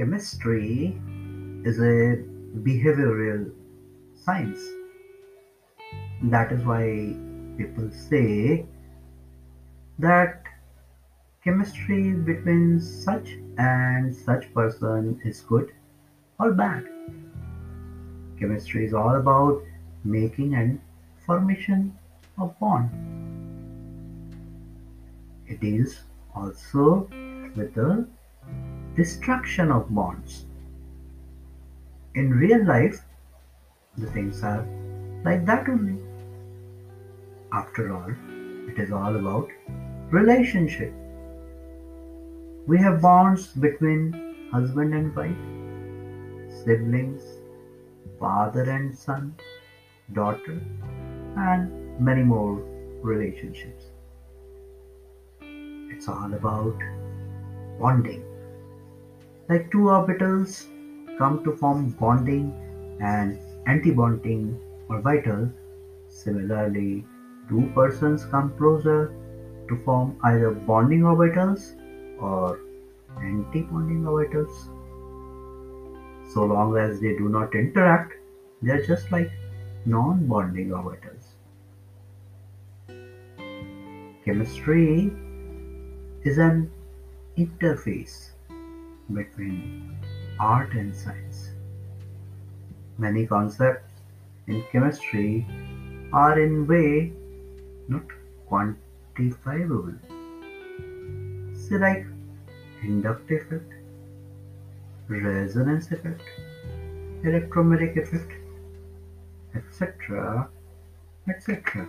Chemistry is a behavioral science. That is why people say that chemistry between such and such person is good or bad. Chemistry is all about making and formation of bond. It deals also with the destruction of bonds. In real life, the things are like that only. After all, it is all about relationship. We have bonds between husband and wife, siblings, father and son, daughter, and many more relationships. It's all about bonding. Like two orbitals come to form bonding and antibonding orbital. Similarly, two persons come closer to form either bonding orbitals or antibonding orbitals. So long as they do not interact, they are just like non-bonding orbitals. Chemistry is an interface between art and science. Many concepts in chemistry are in way not quantifiable. Say like inductive effect, resonance effect, electromagnetic effect, etc. etc.